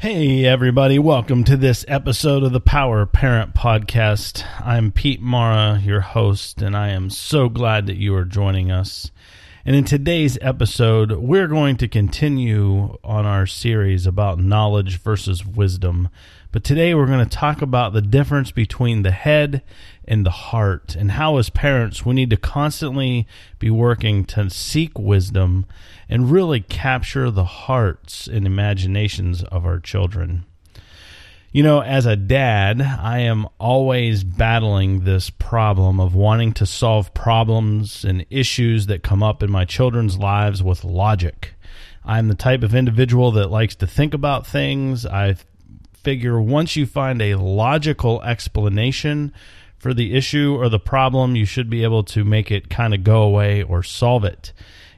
Hey, everybody, welcome to this episode of the Power Parent Podcast. I'm Pete Mara, your host, and I am so glad that you are joining us. And in today's episode, we're going to continue on our series about knowledge versus wisdom. But today we're going to talk about the difference between the head and the heart, and how, as parents, we need to constantly be working to seek wisdom and really capture the hearts and imaginations of our children. You know, as a dad, I am always battling this problem of wanting to solve problems and issues that come up in my children's lives with logic. I'm the type of individual that likes to think about things. I figure once you find a logical explanation for the issue or the problem, you should be able to make it kind of go away or solve it.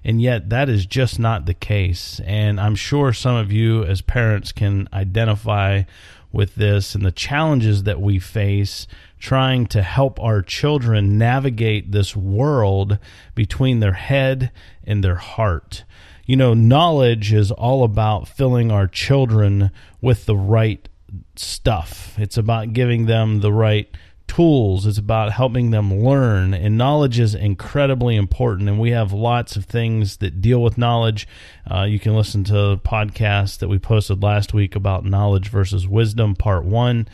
And yet, that is just not the case. And I'm sure some of you, as parents, can identify with this and the challenges that we face trying to help our children navigate this world between their head and their heart. You know, knowledge is all about filling our children with the right stuff. It's about giving them the right tools. It's about helping them learn. And knowledge is incredibly important. And we have lots of things that deal with knowledge. Uh, you can listen to the podcast that we posted last week about knowledge versus wisdom, part one.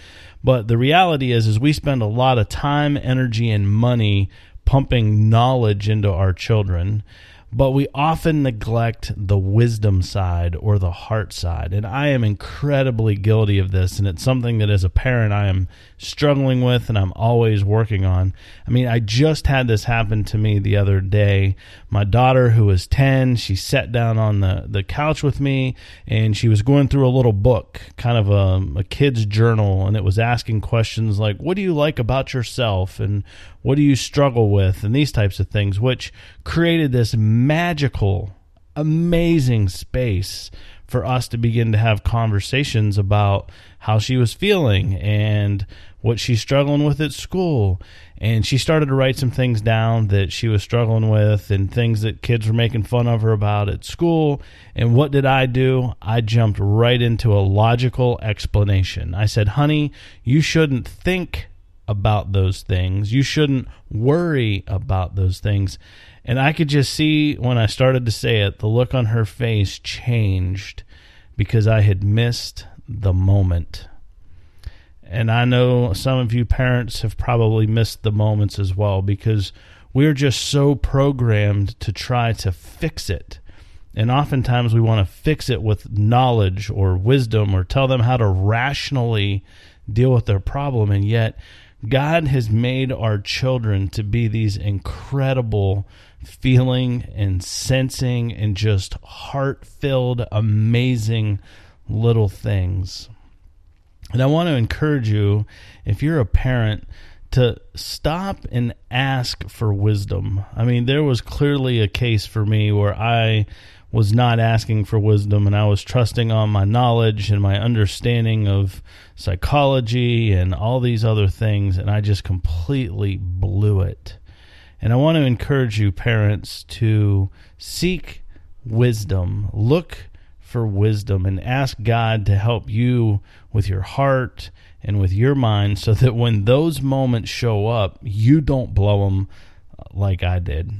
But the reality is, is we spend a lot of time, energy, and money pumping knowledge into our children but we often neglect the wisdom side or the heart side. And I am incredibly guilty of this. And it's something that as a parent I am struggling with and I'm always working on. I mean, I just had this happen to me the other day. My daughter, who was 10, she sat down on the, the couch with me and she was going through a little book, kind of a, a kid's journal. And it was asking questions like, What do you like about yourself? And what do you struggle with? And these types of things, which created this magical, amazing space for us to begin to have conversations about how she was feeling and what she's struggling with at school. And she started to write some things down that she was struggling with and things that kids were making fun of her about at school. And what did I do? I jumped right into a logical explanation. I said, honey, you shouldn't think about those things. You shouldn't worry about those things. And I could just see when I started to say it, the look on her face changed because I had missed the moment. And I know some of you parents have probably missed the moments as well because we're just so programmed to try to fix it. And oftentimes we want to fix it with knowledge or wisdom or tell them how to rationally deal with their problem. And yet, God has made our children to be these incredible feeling and sensing and just heart filled, amazing little things. And I want to encourage you, if you're a parent, to stop and ask for wisdom. I mean, there was clearly a case for me where I was not asking for wisdom and I was trusting on my knowledge and my understanding of psychology and all these other things, and I just completely blew it. And I want to encourage you, parents, to seek wisdom. Look for wisdom and ask God to help you with your heart and with your mind so that when those moments show up, you don't blow them like I did.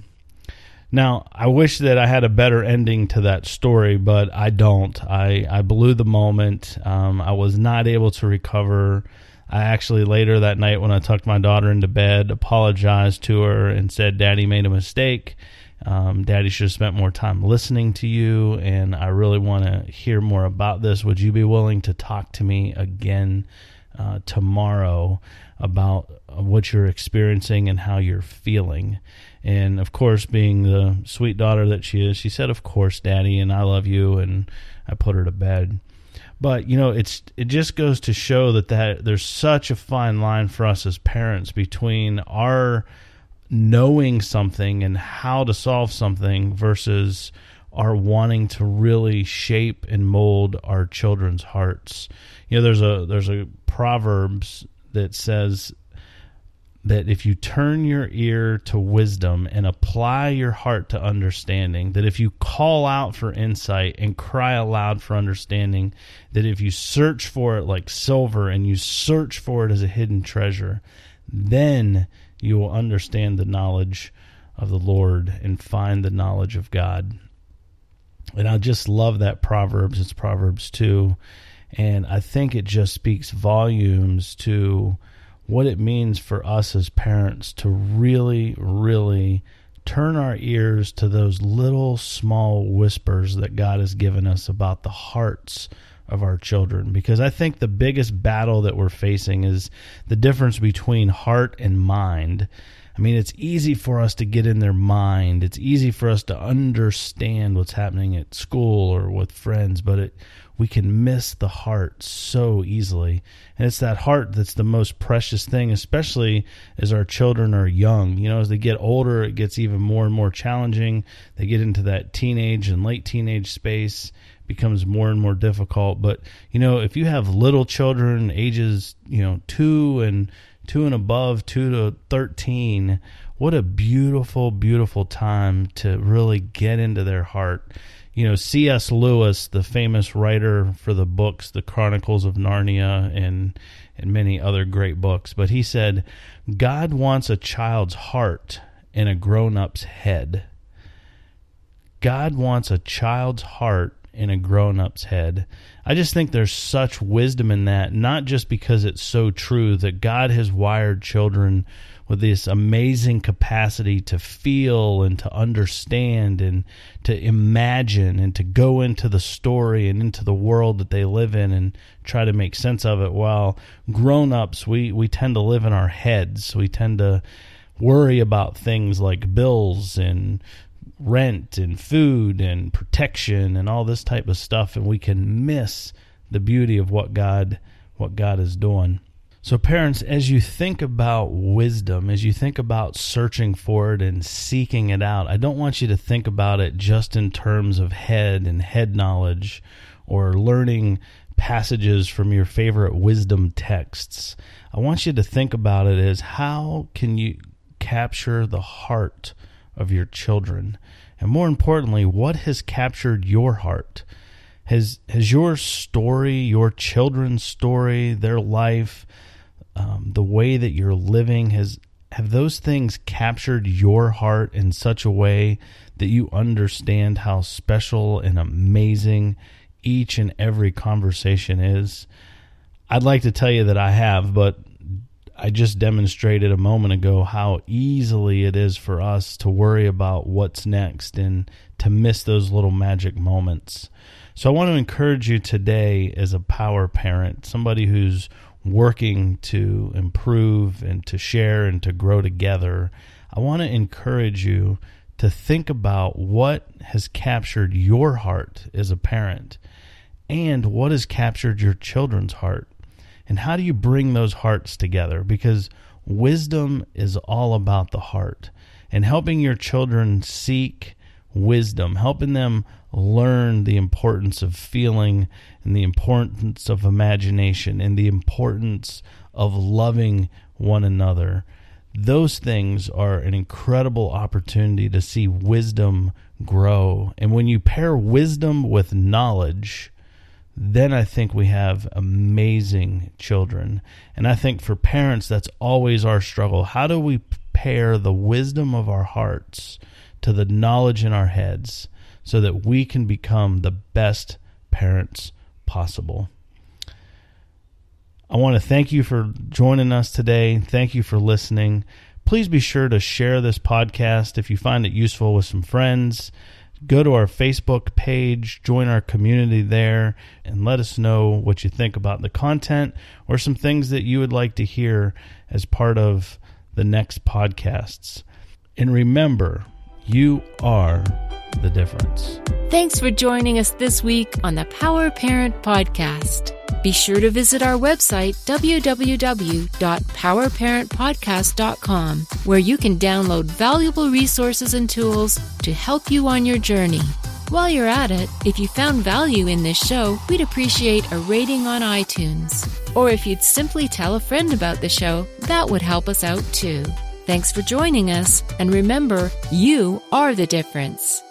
Now, I wish that I had a better ending to that story, but I don't. I, I blew the moment. Um, I was not able to recover. I actually later that night, when I tucked my daughter into bed, apologized to her and said, Daddy made a mistake. Um, Daddy should have spent more time listening to you, and I really want to hear more about this. Would you be willing to talk to me again uh, tomorrow about what you're experiencing and how you're feeling? And of course, being the sweet daughter that she is, she said, "Of course, Daddy, and I love you." And I put her to bed. But you know, it's it just goes to show that that there's such a fine line for us as parents between our knowing something and how to solve something versus our wanting to really shape and mold our children's hearts. You know, there's a there's a proverbs that says that if you turn your ear to wisdom and apply your heart to understanding, that if you call out for insight and cry aloud for understanding, that if you search for it like silver and you search for it as a hidden treasure, then you will understand the knowledge of the Lord and find the knowledge of God. And I just love that Proverbs. It's Proverbs 2. And I think it just speaks volumes to what it means for us as parents to really, really turn our ears to those little small whispers that God has given us about the hearts of our children. Because I think the biggest battle that we're facing is the difference between heart and mind. I mean, it's easy for us to get in their mind. It's easy for us to understand what's happening at school or with friends, but it we can miss the heart so easily. And it's that heart that's the most precious thing, especially as our children are young. You know, as they get older, it gets even more and more challenging. They get into that teenage and late teenage space becomes more and more difficult. But, you know, if you have little children ages, you know, 2 and 2 and above, 2 to 13, what a beautiful beautiful time to really get into their heart you know, C.S. Lewis, the famous writer for the books, The Chronicles of Narnia, and and many other great books, but he said, God wants a child's heart in a grown-up's head. God wants a child's heart in a grown-up's head. I just think there's such wisdom in that, not just because it's so true that God has wired children with this amazing capacity to feel and to understand and to imagine and to go into the story and into the world that they live in and try to make sense of it. While grown ups, we, we tend to live in our heads. We tend to worry about things like bills and rent and food and protection and all this type of stuff and we can miss the beauty of what God what God is doing. So, parents, as you think about wisdom, as you think about searching for it and seeking it out, I don't want you to think about it just in terms of head and head knowledge or learning passages from your favorite wisdom texts. I want you to think about it as how can you capture the heart of your children? And more importantly, what has captured your heart? Has has your story, your children's story, their life, um, the way that you're living has have those things captured your heart in such a way that you understand how special and amazing each and every conversation is i'd like to tell you that i have but i just demonstrated a moment ago how easily it is for us to worry about what's next and to miss those little magic moments so i want to encourage you today as a power parent somebody who's working to improve and to share and to grow together, I want to encourage you to think about what has captured your heart as a parent and what has captured your children's heart. And how do you bring those hearts together? Because wisdom is all about the heart and helping your children seek wisdom, helping them learn the importance of feeling and the importance of imagination and the importance of loving one another. Those things are an incredible opportunity to see wisdom grow. And when you pair wisdom with knowledge, then I think we have amazing children. And I think for parents, that's always our struggle. How do we pair the wisdom of our hearts to the knowledge in our heads so that we can become the best parents possible. I want to thank you for joining us today. Thank you for listening. Please be sure to share this podcast if you find it useful with some friends. Go to our Facebook page, join our community there, and let us know what you think about the content or some things that you would like to hear as part of the next podcasts. And remember, you are the difference. Thanks for joining us this week on the Power Parent Podcast. Be sure to visit our website, www.powerparentpodcast.com, where you can download valuable resources and tools to help you on your journey. While you're at it, if you found value in this show, we'd appreciate a rating on iTunes. Or if you'd simply tell a friend about the show, that would help us out too. Thanks for joining us, and remember, you are the difference.